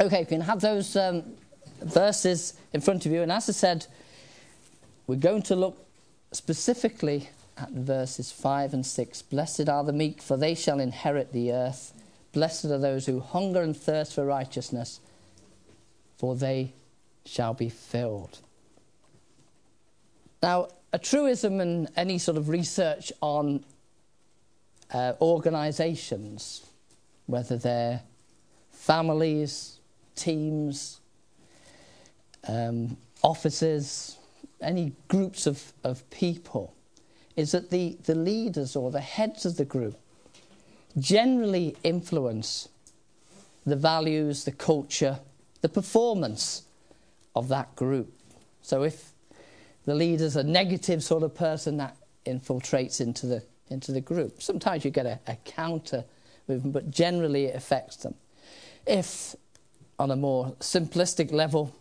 Okay, you can have those um, verses in front of you. And as I said, we're going to look specifically at verses 5 and 6. Blessed are the meek, for they shall inherit the earth. Blessed are those who hunger and thirst for righteousness, for they shall be filled. Now, a truism and any sort of research on uh, organisations, whether they're families, teams, um, offices, any groups of, of people, is that the, the leaders or the heads of the group generally influence the values, the culture, the performance of that group. So if the leader's a negative sort of person, that infiltrates into the, into the group. Sometimes you get a, a counter movement, but generally it affects them. If, on a more simplistic level,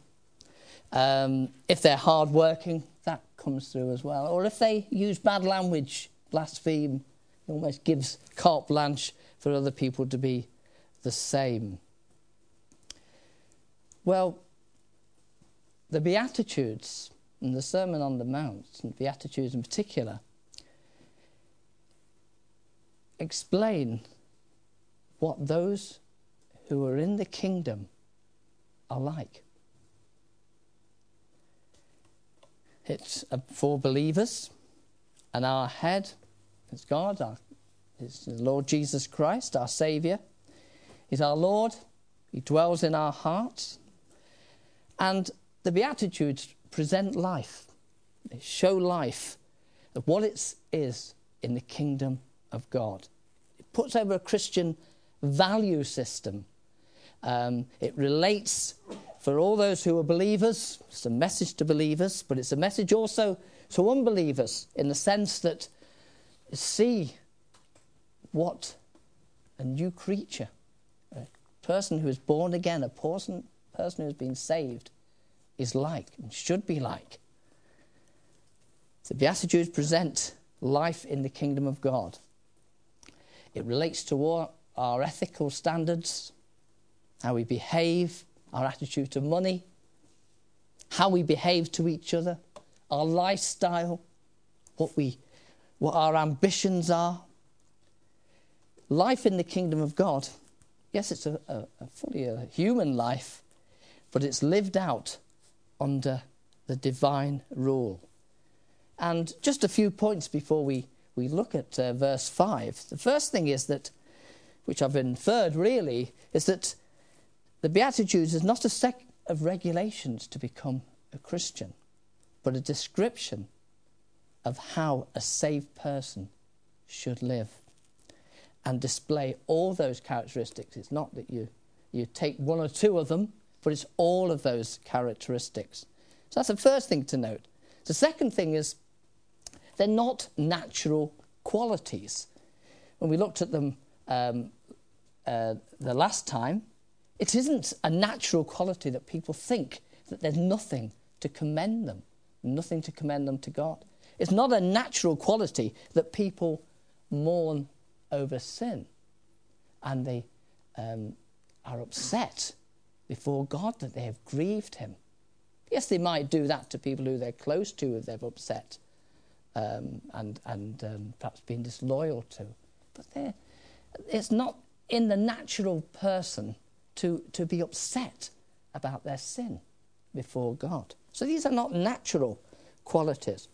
um, if they're hardworking, that comes through as well. Or if they use bad language, blaspheme, it almost gives carte blanche for other people to be the same. Well, the Beatitudes and the Sermon on the Mount, and Beatitudes in particular, explain what those who are in the kingdom are like. It's for believers, and our head is God, our, is the Lord Jesus Christ, our Saviour. He's our Lord, He dwells in our hearts. And the Beatitudes present life, they show life of what it is in the kingdom of God. It puts over a Christian value system. Um, it relates for all those who are believers. It's a message to believers, but it's a message also to unbelievers in the sense that see what a new creature, a person who is born again, a person, person who has been saved, is like and should be like. The Beatitudes present life in the kingdom of God. It relates to our ethical standards, how we behave, our attitude to money, how we behave to each other, our lifestyle, what, we, what our ambitions are. Life in the kingdom of God, yes, it's a, a, a fully a human life, but it's lived out under the divine rule. And just a few points before we, we look at uh, verse 5. The first thing is that, which I've inferred really, is that the Beatitudes is not a set of regulations to become a Christian, but a description of how a saved person should live and display all those characteristics. It's not that you, you take one or two of them, but it's all of those characteristics. So that's the first thing to note. The second thing is they're not natural qualities. When we looked at them um, uh, the last time, it isn't a natural quality that people think that there's nothing to commend them, nothing to commend them to God. It's not a natural quality that people mourn over sin and they um, are upset before God that they have grieved Him. Yes, they might do that to people who they're close to if they've upset um, and, and um, perhaps been disloyal to. But it's not in the natural person to, to be upset about their sin before God. So these are not natural qualities.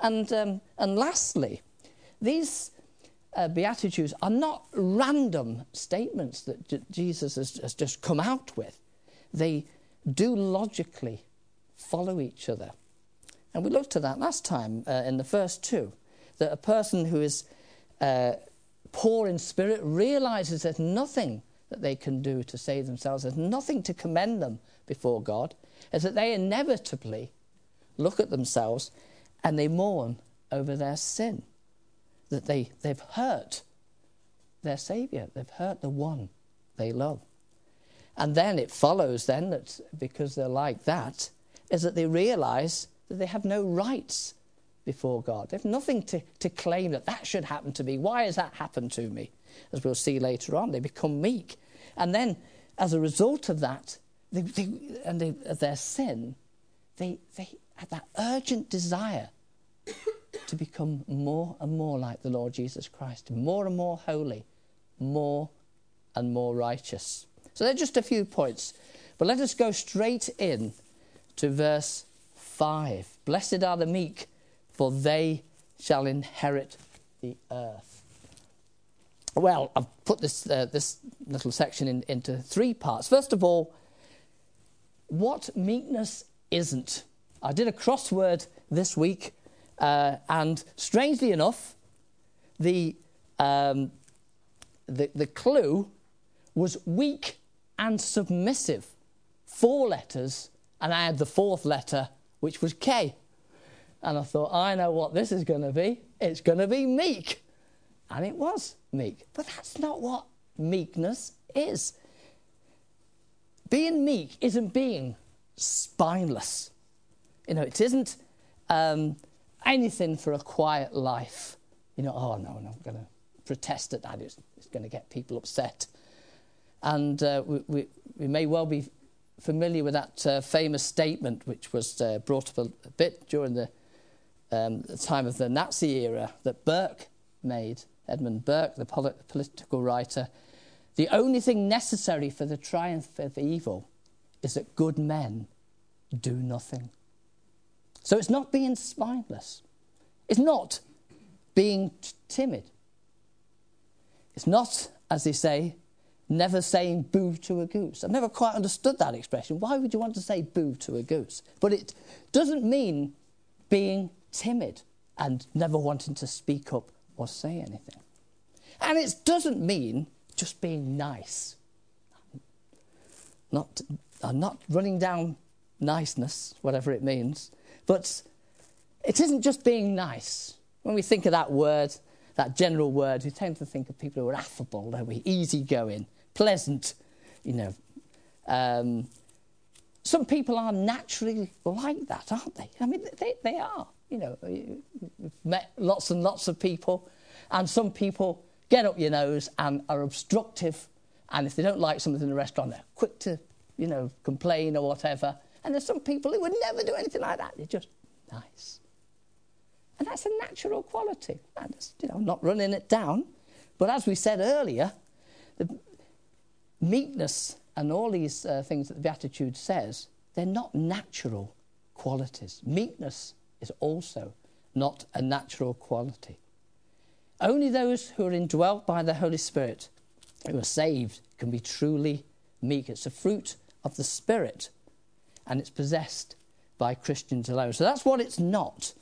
And, um, and lastly, these uh, Beatitudes are not random statements that J- Jesus has, has just come out with. They do logically follow each other. And we looked at that last time uh, in the first two that a person who is uh, poor in spirit realizes there's nothing that they can do to save themselves. There's nothing to commend them before God, is that they inevitably look at themselves and they mourn over their sin, that they, they've hurt their Saviour, they've hurt the one they love. And then it follows then that because they're like that, is that they realize that they have no rights before God. They have nothing to, to claim that that should happen to me. Why has that happened to me? As we'll see later on, they become meek. And then, as a result of that, they, they, and they, their sin, they, they had that urgent desire to become more and more like the Lord Jesus Christ, more and more holy, more and more righteous. So they're just a few points. But let us go straight in to verse 5. Blessed are the meek, for they shall inherit the earth. Well, I've put this, uh, this little section in, into three parts. First of all, what meekness isn't. I did a crossword this week, uh, and strangely enough, the, um, the, the clue was weak and submissive. Four letters, and I had the fourth letter, which was K. And I thought, I know what this is going to be. It's going to be meek. And it was meek. But that's not what meekness is. Being meek isn't being spineless. You know, it isn't um, anything for a quiet life. You know, oh no, no, I'm going to protest at that. It's, it's going to get people upset. And uh, we, we, we, may well be familiar with that uh, famous statement, which was uh, brought up a, a, bit during the, um, the, time of the Nazi era, that Burke made, Edmund Burke, the polit- political writer. The only thing necessary for the triumph of evil is that good men do nothing. So it's not being spineless. It's not being t- timid. It's not, as they say, never saying boo to a goose. I've never quite understood that expression. Why would you want to say boo to a goose? But it doesn't mean being timid and never wanting to speak up or say anything. And it doesn't mean just being nice. Not, I'm not running down niceness, whatever it means. But it isn't just being nice. When we think of that word, that general word, we tend to think of people who are affable, we? Easygoing, pleasant, you know. Um, some people are naturally like that, aren't they? I mean, they, they are. You know, met lots and lots of people, and some people get up your nose and are obstructive, and if they don't like something in the restaurant, they're quick to, you know, complain or whatever. And there's some people who would never do anything like that. They're just nice. And that's a natural quality. That's, you know, not running it down. But as we said earlier, the meekness and all these uh, things that the Beatitude says, they're not natural qualities. Meekness is also not a natural quality. Only those who are indwelt by the Holy Spirit, who are saved, can be truly meek. It's a fruit of the Spirit and it's possessed by Christians alone. So that's what it's not.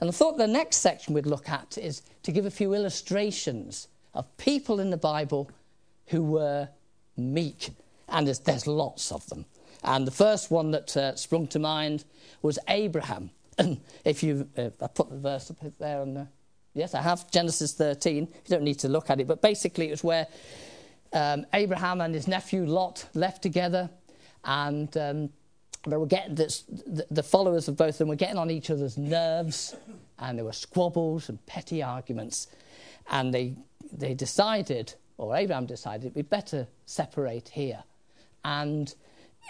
And I thought the next section we'd look at is to give a few illustrations of people in the Bible who were meek. And there's, there's lots of them. And the first one that uh, sprung to mind was Abraham. If you, uh, I put the verse up there on the, yes, I have Genesis 13. You don't need to look at it, but basically it was where um, Abraham and his nephew Lot left together, and um, they were getting this, the, the followers of both of them were getting on each other's nerves, and there were squabbles and petty arguments, and they they decided, or Abraham decided, we'd better separate here, and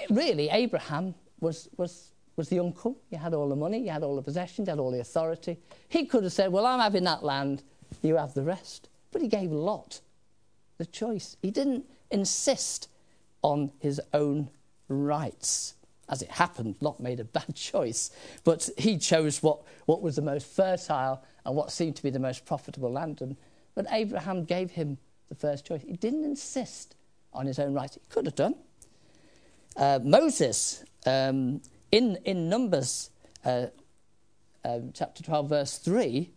really Abraham was was was the uncle. He had all the money, he had all the possessions, he had all the authority. He could have said, "Well, I'm having that land, you have the rest," but he gave Lot the choice. He didn't insist on his own rights as it happened, Lot made a bad choice, but he chose what, what was the most fertile and what seemed to be the most profitable land. And, but Abraham gave him the first choice. He didn't insist on his own rights. He could have done. Uh, Moses, um, in, in Numbers uh, uh, chapter 12, verse 3,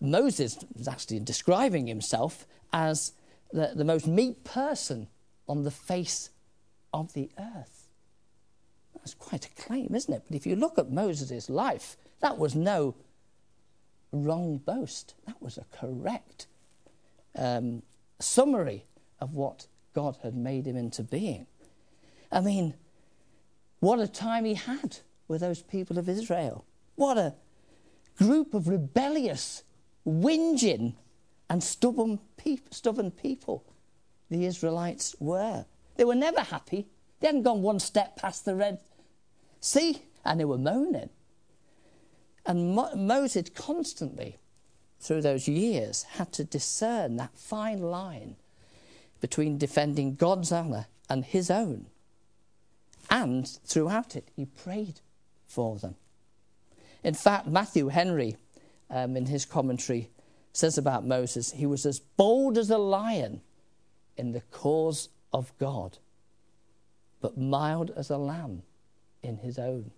Moses was actually describing himself as the, the most meek person on the face of the earth. That's quite a claim, isn't it? But if you look at Moses' life, that was no wrong boast. That was a correct um, summary of what God had made him into being. I mean, what a time he had with those people of Israel. What a group of rebellious, whinging, and stubborn, stubborn people the Israelites were. They were never happy They hadn't gone one step past the Red Sea, and they were moaning. And Mo- Moses constantly, through those years, had to discern that fine line between defending God's honour and his own. And throughout it, he prayed for them. In fact, Matthew Henry, um, in his commentary, says about Moses, he was as bold as a lion in the cause of God, but mild as a lamb in his own.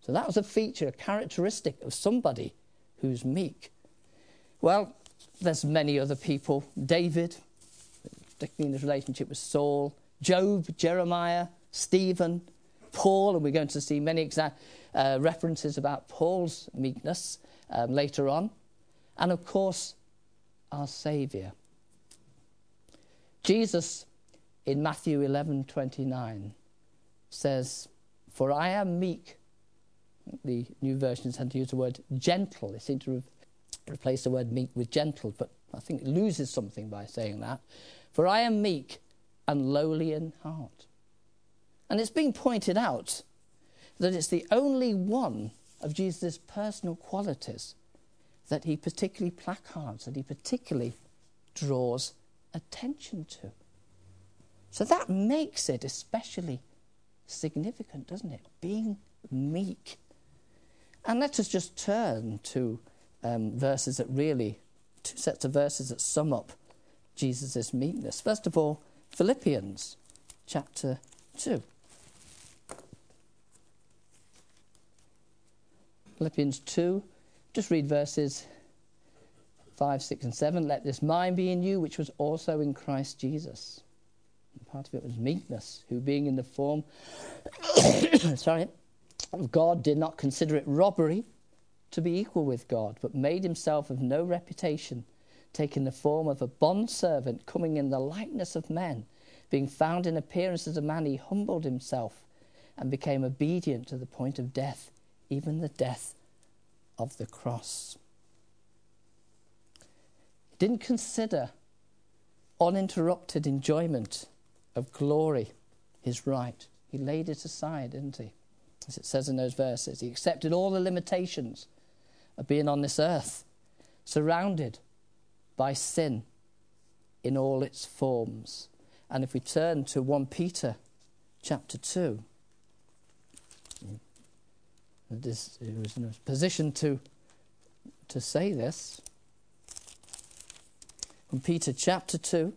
So that was a feature, a characteristic of somebody who's meek. Well, there's many other people. David, particularly in his relationship with Saul, Job, Jeremiah, Stephen, Paul, and we're going to see many exa- uh, references about Paul's meekness um, later on. And of course, our Saviour. Jesus in Matthew 11:29 says, "For I am meek." The new versions tend to use the word gentle. They seem to re- replace the word meek with gentle, but I think it loses something by saying that. For I am meek and lowly in heart. And it's being pointed out that it's the only one of Jesus' personal qualities that he particularly placards, that he particularly draws attention to. So that makes it especially significant, doesn't it? Being meek. And let us just turn to um, verses that really, two sets of verses that sum up Jesus' meekness. First of all, Philippians chapter 2. Philippians 2, just read verses 5, 6, and 7. Let this mind be in you, which was also in Christ Jesus. And part of it was meekness, who being in the form sorry, of God did not consider it robbery to be equal with God, but made himself of no reputation, taking the form of a bondservant, coming in the likeness of men. Being found in appearance as a man, he humbled himself and became obedient to the point of death, even the death of the cross. He didn't consider uninterrupted enjoyment of glory his right. He laid it aside, didn't he? As it says in those verses. He accepted all the limitations of being on this earth, surrounded by sin in all its forms. And if we turn to 1 Peter chapter 2, this, he was in a position to, to say this. From Peter chapter 2,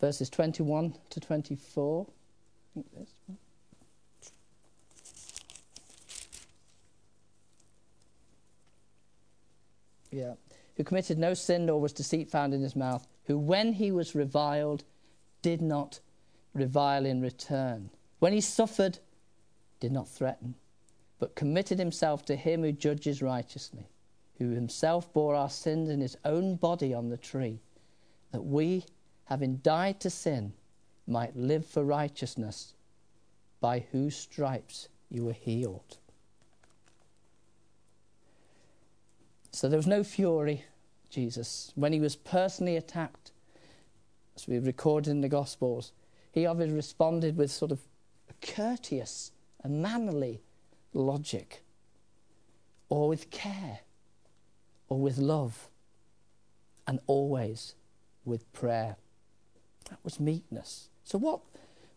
verses 21 to 24. Yeah. Who committed no sin nor was deceit found in his mouth, who when he was reviled did not revile in return. When he suffered, did not threaten, but committed himself to him who judges righteously, who himself bore our sins in his own body on the tree, that we, having died to sin, might live for righteousness, by whose stripes you were healed. So there was no fury, Jesus. When he was personally attacked, as we record in the Gospels, he obviously responded with sort of a courteous and mannerly logic, or with care, or with love, and always with prayer. That was meekness. So, what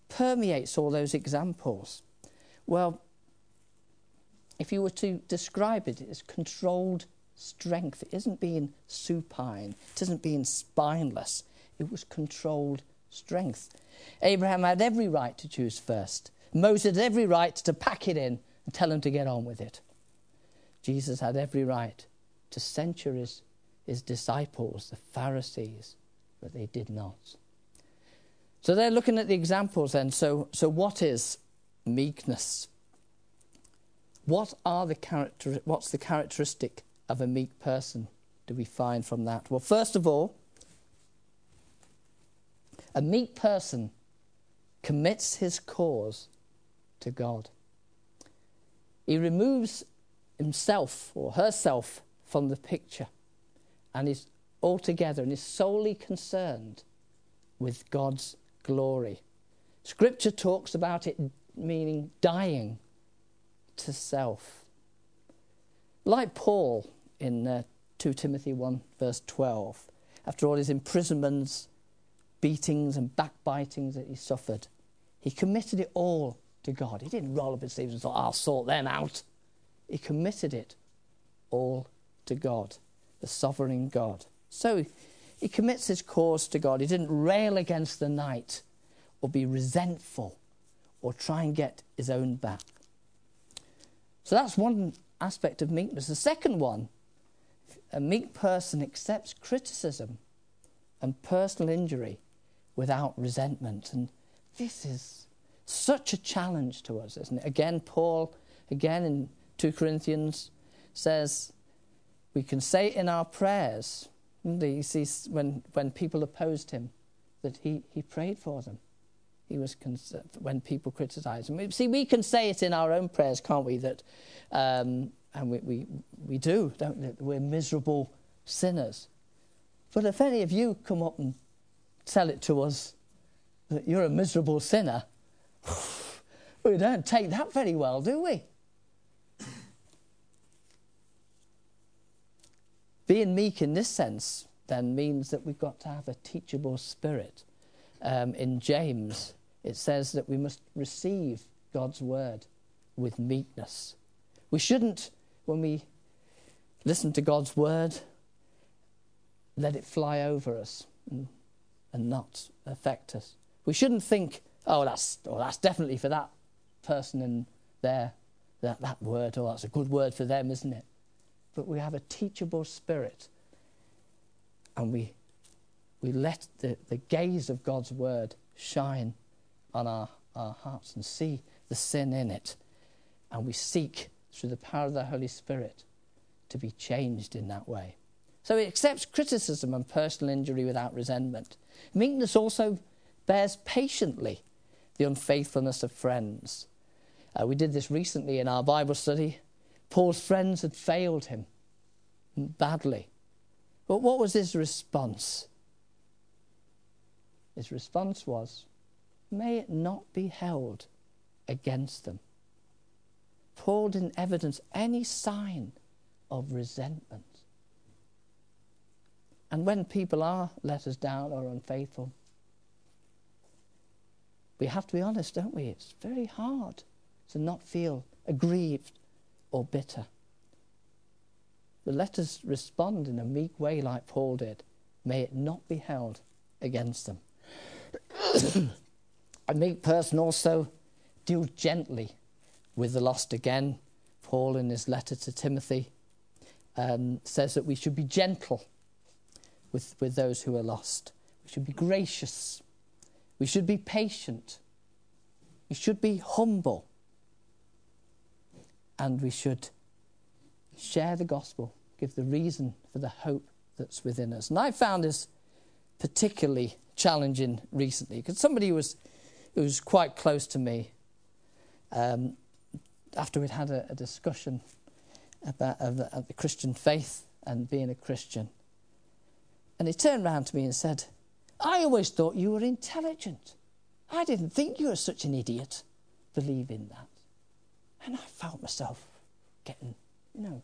permeates all those examples? Well, if you were to describe it, it's controlled strength. It isn't being supine, it isn't being spineless. It was controlled strength. Abraham had every right to choose first. Moses had every right to pack it in and tell him to get on with it. Jesus had every right to censure his, his disciples, the Pharisees, but they did not. So they're looking at the examples then. So, so what is meekness? What are the character, what's the characteristic of a meek person do we find from that? Well, first of all, a meek person commits his cause to God. He removes himself or herself from the picture and is altogether and is solely concerned with God's glory. Scripture talks about it meaning dying to self. Like Paul in uh, 2 Timothy 1, verse 12, after all his imprisonments, beatings, and backbitings that he suffered, he committed it all to God. He didn't roll up his sleeves and thought, I'll sort them out. He committed it all to God, the sovereign God. So he commits his cause to God. He didn't rail against the night or be resentful or try and get his own back. So that's one aspect of meekness. The second one, a meek person accepts criticism and personal injury without resentment. And this is such a challenge to us, isn't it? Again, Paul, again in 2 Corinthians, says we can say in our prayers, you see, when, when people opposed him, that he, he prayed for them. He was concerned when people criticized him. See, we can say it in our own prayers, can't we? That, um, and we, we, we do, don't we? We're miserable sinners. But if any of you come up and tell it to us that you're a miserable sinner, we don't take that very well, do we? Being meek in this sense then means that we've got to have a teachable spirit. Um, in James, it says that we must receive God's word with meekness. We shouldn't, when we listen to God's word, let it fly over us and, and not affect us. We shouldn't think, oh, that's, oh, that's definitely for that person in there, that, that word, oh, that's a good word for them, isn't it? but we have a teachable spirit. And we, we let the, the gaze of God's word shine on our, our hearts and see the sin in it. And we seek, through the power of the Holy Spirit, to be changed in that way. So he accepts criticism and personal injury without resentment. Meekness also bears patiently the unfaithfulness of friends. Uh, we did this recently in our Bible study. Paul's friends had failed him badly. But what was his response? His response was, May it not be held against them. Paul didn't evidence any sign of resentment. And when people are let us down or unfaithful, we have to be honest, don't we? It's very hard to not feel aggrieved or bitter. But let us respond in a meek way like Paul did. May it not be held against them. a meek person also deals gently with the lost again. Paul, in his letter to Timothy, um, says that we should be gentle with, with those who are lost. We should be gracious. We should be patient. We should be humble. And we should share the gospel give the reason for the hope that's within us. And I found this particularly challenging recently because somebody was who was quite close to me um, after we'd had a, a discussion about the, the Christian faith and being a Christian. And he turned around to me and said, I always thought you were intelligent. I didn't think you were such an idiot believing that. And I felt myself getting, you know,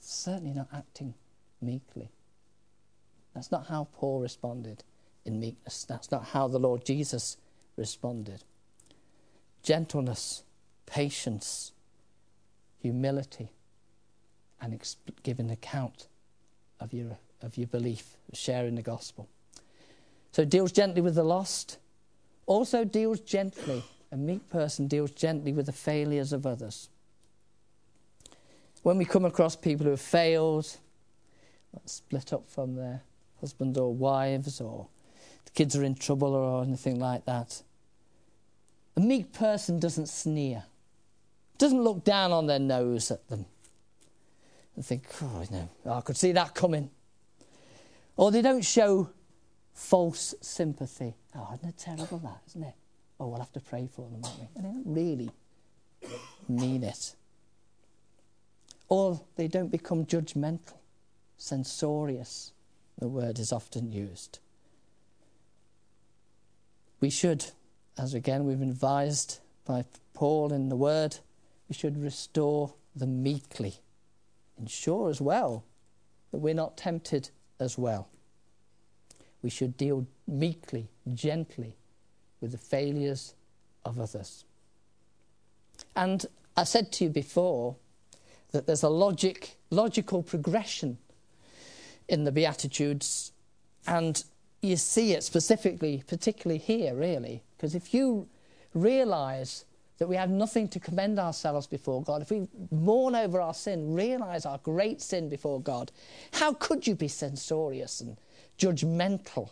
certainly not acting meekly. That's not how Paul responded in meekness. That's not how the Lord Jesus responded. Gentleness, patience, humility, and exp- giving account of your, of your belief, sharing the gospel. So it deals gently with the lost, also deals gently. A meek person deals gently with the failures of others when we come across people who have failed, split up from their husbands or wives, or the kids are in trouble or anything like that, a meek person doesn't sneer, doesn't look down on their nose at them and think, oh, no, I could see that coming. Or they don't show false sympathy. Oh, isn't it terrible that, isn't it? Oh, we'll have to pray for them, won't we? And they don't really mean it. Or they don't become judgmental, censorious, the word is often used. We should, as again we've been advised by Paul in the Word, we should restore them meekly. Ensure as well that we're not tempted as well. We should deal meekly, gently with the failures of others. And I said to you before that there's a logic, logical progression in the Beatitudes, and you see it specifically, particularly here, really, because if you realize that we have nothing to commend ourselves before God, if we mourn over our sin, realize our great sin before God, how could you be censorious and judgmental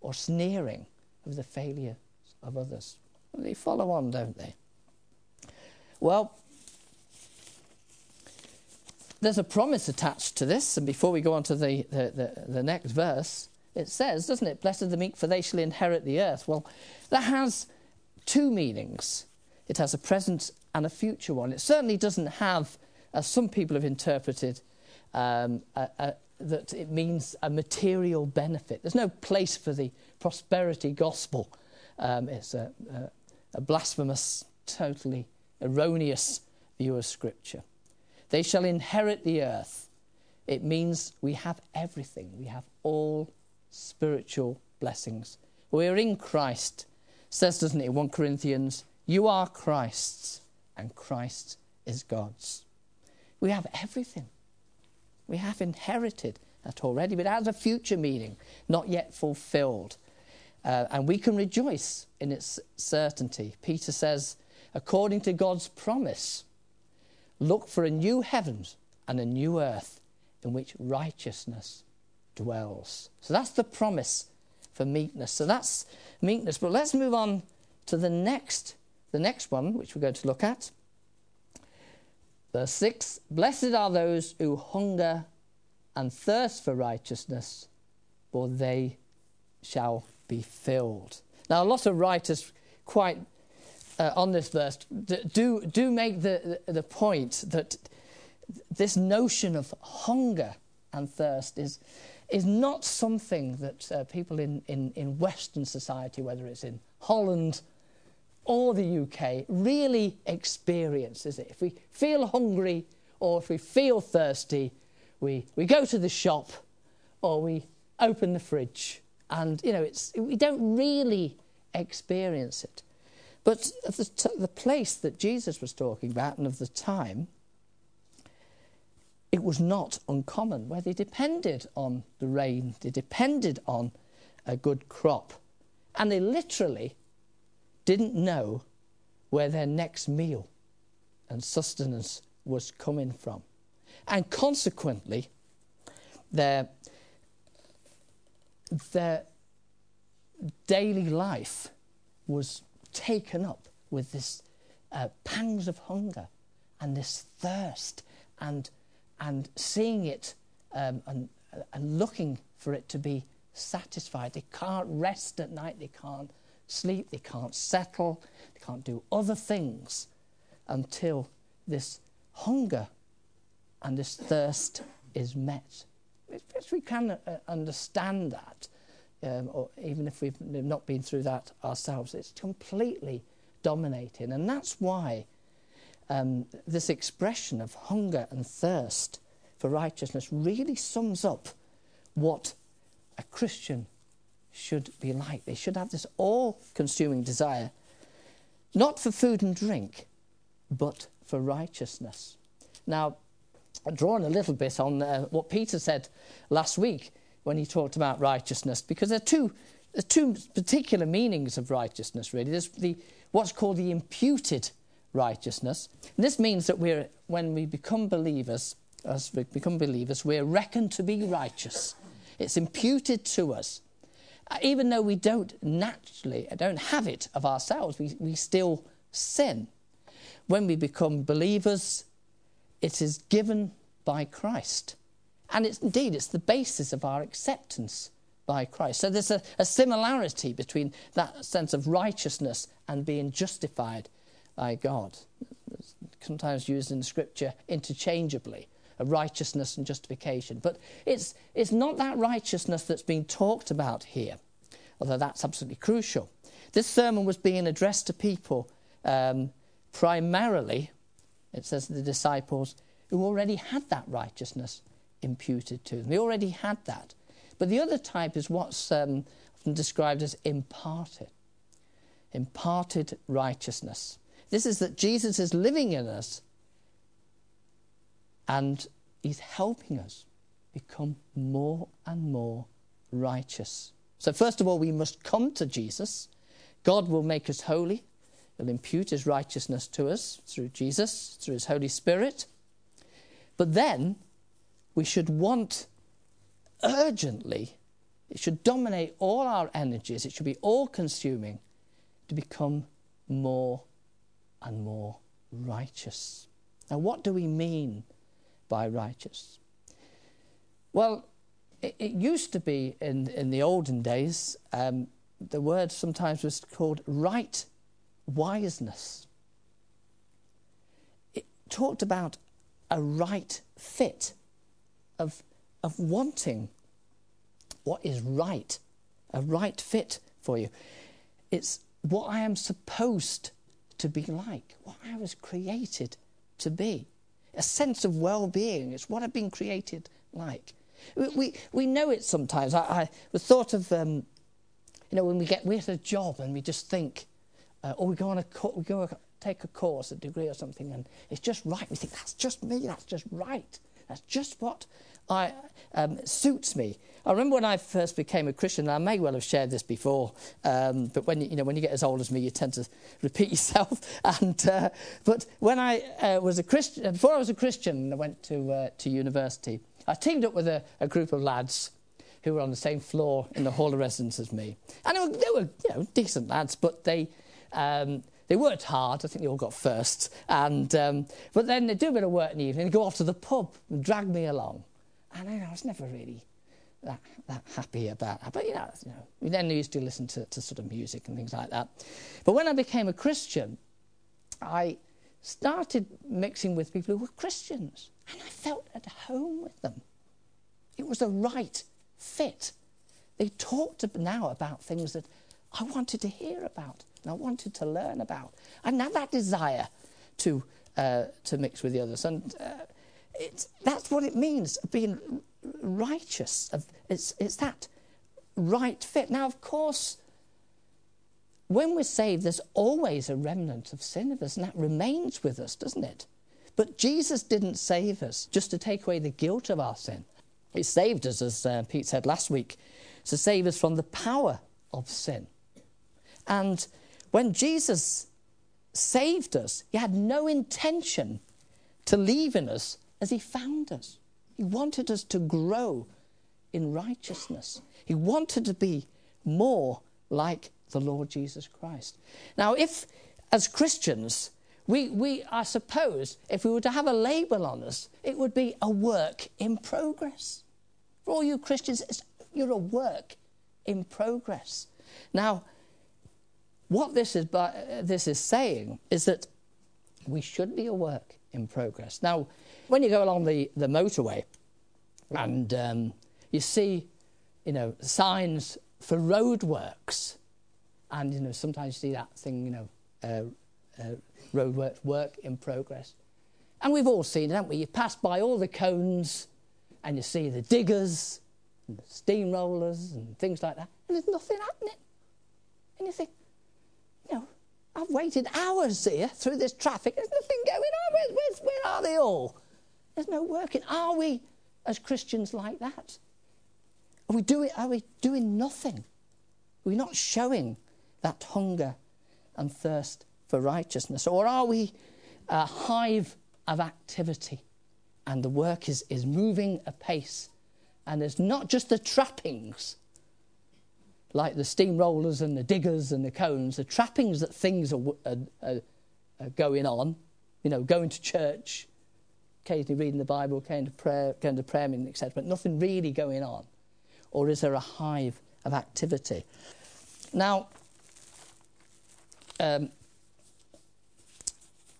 or sneering of the failures of others. They follow on, don't they? Well, there's a promise attached to this, and before we go on to the, the, the, the next verse, it says, doesn't it? Blessed are the meek, for they shall inherit the earth. Well, that has two meanings it has a present and a future one. It certainly doesn't have, as some people have interpreted, um, a, a, that it means a material benefit. There's no place for the prosperity gospel. Um, it's a, a, a blasphemous, totally erroneous view of Scripture. They shall inherit the earth. It means we have everything. We have all spiritual blessings. We're in Christ. says, doesn't it, 1 Corinthians, you are Christ's, and Christ is God's. We have everything. We have inherited that already, but as a future meaning, not yet fulfilled. Uh, and we can rejoice in its certainty. Peter says, according to God's promise, look for a new heavens and a new earth in which righteousness dwells. So that's the promise for meekness. So that's meekness. But let's move on to the next, the next one, which we're going to look at. Verse 6 Blessed are those who hunger and thirst for righteousness, for they shall be filled. Now, a lot of writers quite uh, on this verse do, do make the, the, the point that this notion of hunger and thirst is, is not something that uh, people in, in, in Western society, whether it's in Holland or the UK, really experiences it? If we feel hungry or if we feel thirsty, we, we go to the shop or we open the fridge. And, you know, it's, we don't really experience it. But the, t- the place that Jesus was talking about and of the time, it was not uncommon where they depended on the rain, they depended on a good crop. And they literally didn't know where their next meal and sustenance was coming from. And consequently, their, their daily life was taken up with this uh, pangs of hunger and this thirst and, and seeing it um, and, and looking for it to be satisfied. They can't rest at night, they can't sleep, they can't settle, they can't do other things until this hunger and this thirst is met. If we can uh, understand that, um, or even if we've not been through that ourselves, it's completely dominating. And that's why um, this expression of hunger and thirst for righteousness really sums up what a Christian should be like. They should have this all consuming desire, not for food and drink, but for righteousness. Now, drawing a little bit on uh, what Peter said last week when he talked about righteousness, because there are two, there are two particular meanings of righteousness, really. There's the, what's called the imputed righteousness. And this means that we're, when we become believers, as we become believers, we're reckoned to be righteous. It's imputed to us. Uh, even though we don't naturally, don't have it of ourselves, we, we still sin. When we become believers, it is given by Christ. And it's indeed, it's the basis of our acceptance by Christ. So there's a, a similarity between that sense of righteousness and being justified by God. It's sometimes used in Scripture interchangeably, righteousness and justification. But it's, it's not that righteousness that's being talked about here, although that's absolutely crucial. This sermon was being addressed to people um, primarily, it says the disciples, who already had that righteousness imputed to them. They already had that. But the other type is what's um, often described as imparted. Imparted righteousness. This is that Jesus is living in us and he's helping us become more and more righteous. So, first of all, we must come to Jesus. God will make us holy. He'll impute his righteousness to us through Jesus, through his Holy Spirit. But then we should want urgently, it should dominate all our energies, it should be all consuming to become more and more righteous. Now, what do we mean by righteous? Well, it, it used to be in, in the olden days, um, the word sometimes was called right wiseness. It talked about a right fit of, of wanting what is right, a right fit for you. It's what I am supposed to be like, what I was created to be. A sense of well being. It's what I've been created like. We, we, we know it sometimes. I, I thought of, um, you know, when we get, we get a job and we just think, uh, or we go on a, we go take a course, a degree or something, and it's just right. We think, that's just me, that's just right. That's just what I, um, suits me. I remember when I first became a Christian, I may well have shared this before, um, but when you know when you get as old as me, you tend to repeat yourself. And uh, but when I uh, was a Christian, before I was a Christian, I went to uh, to university. I teamed up with a, a, group of lads who were on the same floor in the hall of residence as me, and they were, they were you know decent lads, but they. Um, they worked hard. I think they all got first. And, um, but then they do a bit of work in the evening, they go off to the pub and drag me along. And I, was never really that, that happy about that. But, you know, you know, we then used to listen to, to sort of music and things like that. But when I became a Christian, I started mixing with people who were Christians. And I felt at home with them. It was a right fit. They talked now about things that I wanted to hear about and I wanted to learn about. And had that desire to, uh, to mix with the others. And uh, it's, that's what it means, being righteous. It's, it's that right fit. Now, of course, when we're saved, there's always a remnant of sin of us, and that remains with us, doesn't it? But Jesus didn't save us just to take away the guilt of our sin. He saved us, as uh, Pete said last week, to save us from the power of sin. And when Jesus saved us, he had no intention to leave in us as he found us. He wanted us to grow in righteousness. He wanted to be more like the Lord Jesus Christ. Now, if as Christians, we, we, I suppose, if we were to have a label on us, it would be a work in progress. For all you Christians, you're a work in progress. Now, what this is, uh, this is saying is that we should be a work in progress. Now, when you go along the, the motorway and um, you see, you know, signs for roadworks, and you know sometimes you see that thing, you know, uh, uh, roadworks work in progress, and we've all seen it, haven't we? You pass by all the cones, and you see the diggers, and the steamrollers, and things like that, and there's nothing happening. And you think, you know, I've waited hours here through this traffic. There's nothing going on. Where, where, where are they all? There's no working. Are we, as Christians, like that? Are we doing, are we doing nothing? Are we not showing that hunger and thirst for righteousness? Or are we a hive of activity and the work is, is moving apace and it's not just the trappings like the steamrollers and the diggers and the cones, the trappings that things are, are, are, are going on, you know, going to church, occasionally reading the Bible, going to prayer, going to prayer meeting, etc., but nothing really going on? Or is there a hive of activity? Now, um,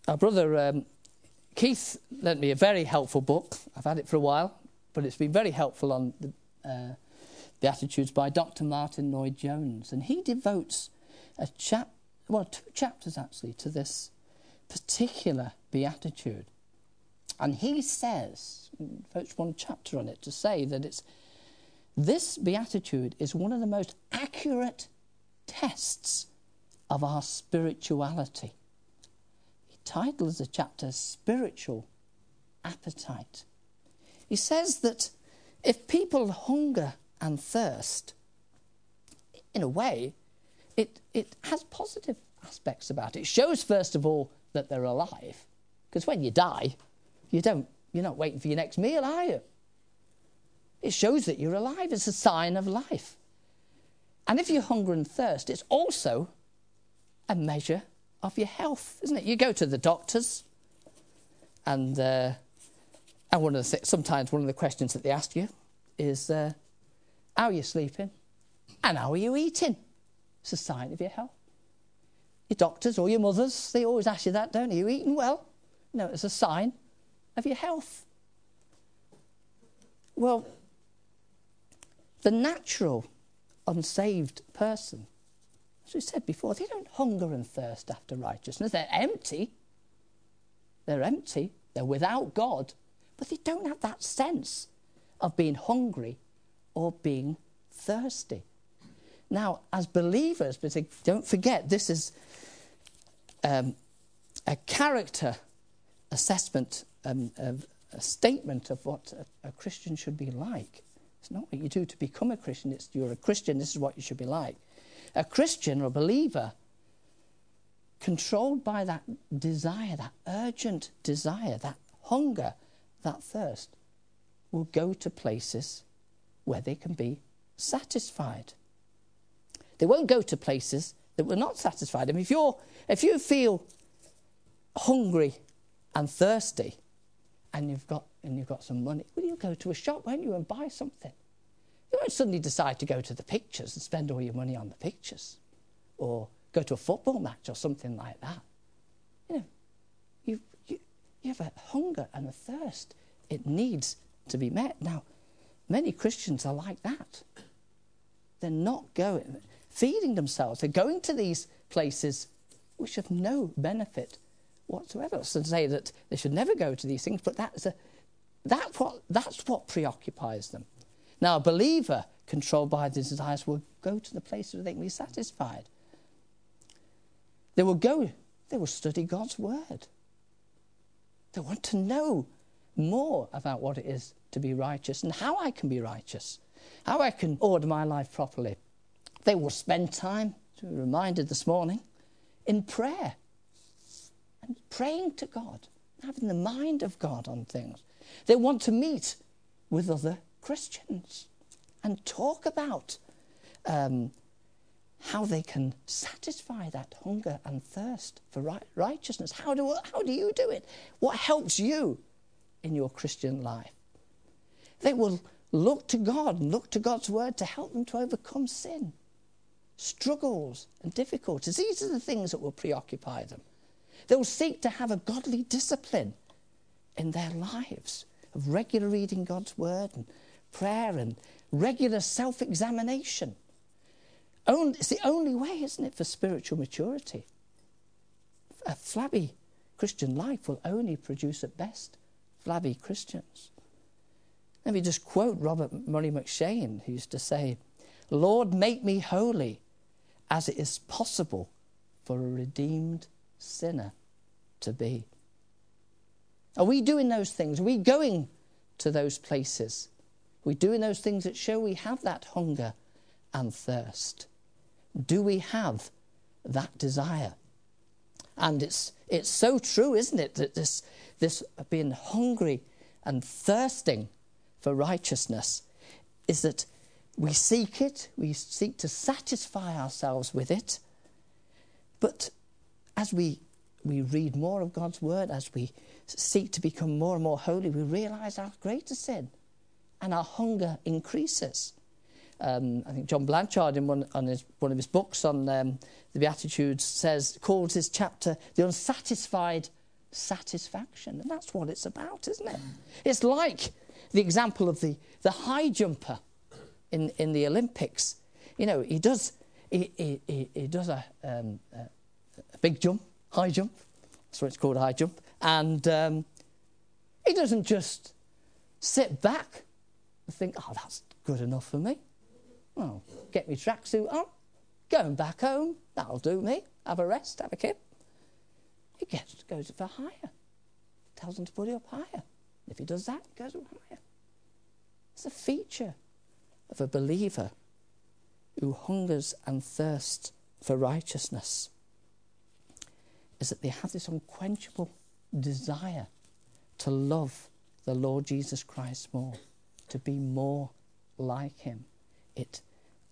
our brother um, Keith lent me a very helpful book. I've had it for a while, but it's been very helpful on the, uh, the Beatitudes by Dr. Martyn Lloyd Jones. And he devotes a chap, well, two chapters actually to this particular beatitude. And he says, devotes one chapter on it to say that it's this beatitude is one of the most accurate tests of our spirituality. He titles the chapter Spiritual Appetite. He says that if people hunger and thirst, in a way, it, it has positive aspects about it. It shows, first of all, that they're alive. Because when you die, you don't, you're not waiting for your next meal, are you? It shows that you're alive. It's a sign of life. And if you hunger and thirst, it's also a measure of your health, isn't it? You go to the doctors, and uh, and one of the th- sometimes one of the questions that they ask you is, uh, "How are you sleeping? And how are you eating?" It's a sign of your health. Your doctors or your mothers, they always ask you that, don't they? Are you eating well? No, it's a sign of your health. Well, the natural unsaved person, as we said before, they don't hunger and thirst after righteousness. They're empty. They're empty. They're without God. But they don't have that sense of being hungry or being thirsty. Now, as believers, but don't forget, this is um, a character assessment, um, a statement of what a, a, Christian should be like. It's not what you do to become a Christian, it's you're a Christian, this is what you should be like. A Christian or a believer, controlled by that desire, that urgent desire, that hunger, that thirst, will go to places where they can be satisfied. They won't go to places that will not satisfy them. If, you're, if you feel hungry and thirsty and you've got, and you've got some money, well, you'll go to a shop, won't you, and buy something. You won't suddenly decide to go to the pictures and spend all your money on the pictures or go to a football match or something like that. You know, you, you, you have a hunger and a thirst. It needs to be met. Now, many Christians are like that. They're not going feeding themselves. They're going to these places which have no benefit whatsoever. So to say that they should never go to these things, but that's, a, that's, what, that's what preoccupies them. Now, a believer controlled by these desires will go to the place where they can be satisfied. They will go, they will study God's word. They want to know more about what it is to be righteous and how I can be righteous, how I can order my life properly. They will spend time, to be reminded this morning, in prayer and praying to God, having the mind of God on things. They want to meet with other Christians and talk about um, how they can satisfy that hunger and thirst for right, righteousness. How do, how do you do it? What helps you in your Christian life? They will look to God and look to God's word to help them to overcome sin struggles and difficulties. These are the things that will preoccupy them. They will seek to have a godly discipline in their lives of regular reading God's word and prayer and regular self examination. It's the only way, isn't it, for spiritual maturity? A flabby Christian life will only produce at best flabby Christians. Let me just quote Robert Murray M'Cheyne, who used to say, Lord, make me holy as it is possible for a redeemed sinner to be. Are we doing those things? Are we going to those places? Are we doing those things that show we have that hunger and thirst? Do we have that desire? And it's, it's so true, isn't it, that this, this being hungry and thirsting for righteousness is that we seek it, we seek to satisfy ourselves with it. But as we, we read more of God's word, as we seek to become more and more holy, we realize our greater sin and our hunger increases. Um, I think John Blanchard, in one, on his, one of his books on um, the Beatitudes, says, calls his chapter The Unsatisfied Satisfaction. And that's what it's about, isn't it? It's like the example of the, the high jumper in, in the Olympics. You know, he does, he, he, he, does a, um, a big jump, high jump. That's what it's called, high jump. And um, he doesn't just sit back and think, oh, that's good enough for me. Well, get me tracksuit on, going back home, that'll do me. Have a rest, have a kip. He gets, goes for higher. Tells him to put it up higher. If he does that, he goes up higher. It's a feature of a believer who hungers and thirsts for righteousness is that they have this unquenchable desire to love the Lord Jesus Christ more, to be more like him. It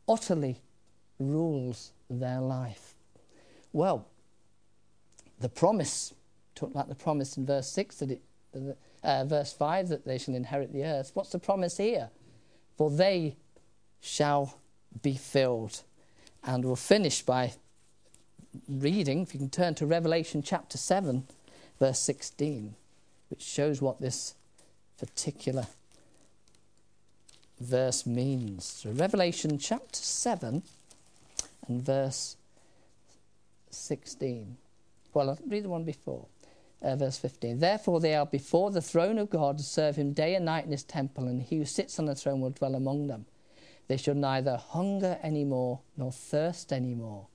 utterly rules their life. Well, the promise, talk about the promise in verse 6 that it, uh, verse 5 that they shall inherit the earth. What's the promise here? For they shall be filled. And we'll finish by reading, if you can turn to Revelation chapter 7, verse 16, which shows what this particular verse means. So, Revelation chapter 7 and verse 16. Well, I'll read the one before. Uh, verse 15. Therefore, they are before the throne of God to serve him day and night in his temple, and he who sits on the throne will dwell among them. They shall neither hunger any more nor thirst any more.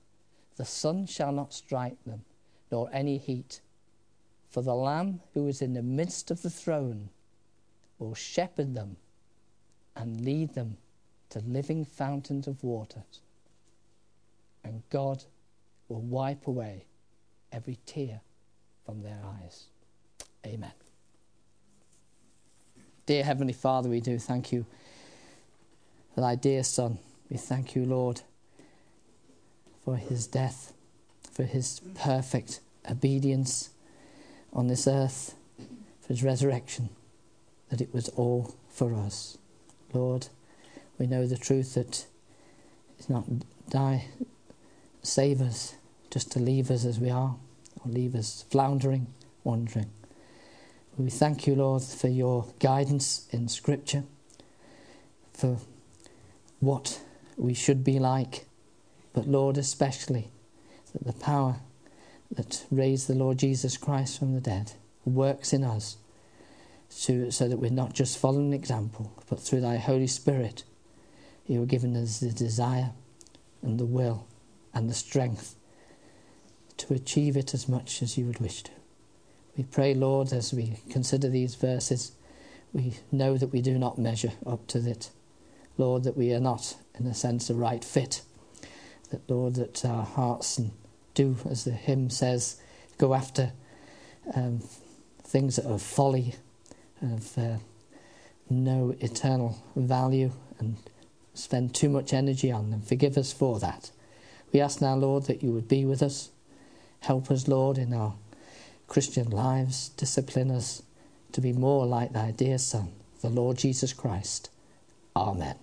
The sun shall not strike them, nor any heat. For the Lamb who is in the midst of the throne will shepherd them and lead them to living fountains of waters. And God will wipe away every tear from their eyes. Amen. Dear Heavenly Father, we do thank you for thy dear Son. We thank you, Lord, for his death, for his perfect obedience on this earth, for his resurrection, that it was all for us. Lord, we know the truth that it's not die, save us, just to leave us as we are, or leave us floundering, wandering. We thank you, Lord, for your guidance in Scripture, for what we should be like, but Lord, especially that the power that raised the Lord Jesus Christ from the dead works in us to, so that we're not just following an example, but through thy Holy Spirit, you have given us the desire and the will and the strength to achieve it as much as you would wish to. We pray, Lord, as we consider these verses, we know that we do not measure up to it. Lord, that we are not, in a sense, a right fit. That, Lord, that our hearts do, as the hymn says, go after um, things that are folly, of uh, no eternal value, and spend too much energy on them. Forgive us for that. We ask now, Lord, that you would be with us. Help us, Lord, in our Christian lives. Discipline us to be more like thy dear Son, the Lord Jesus Christ. Amen.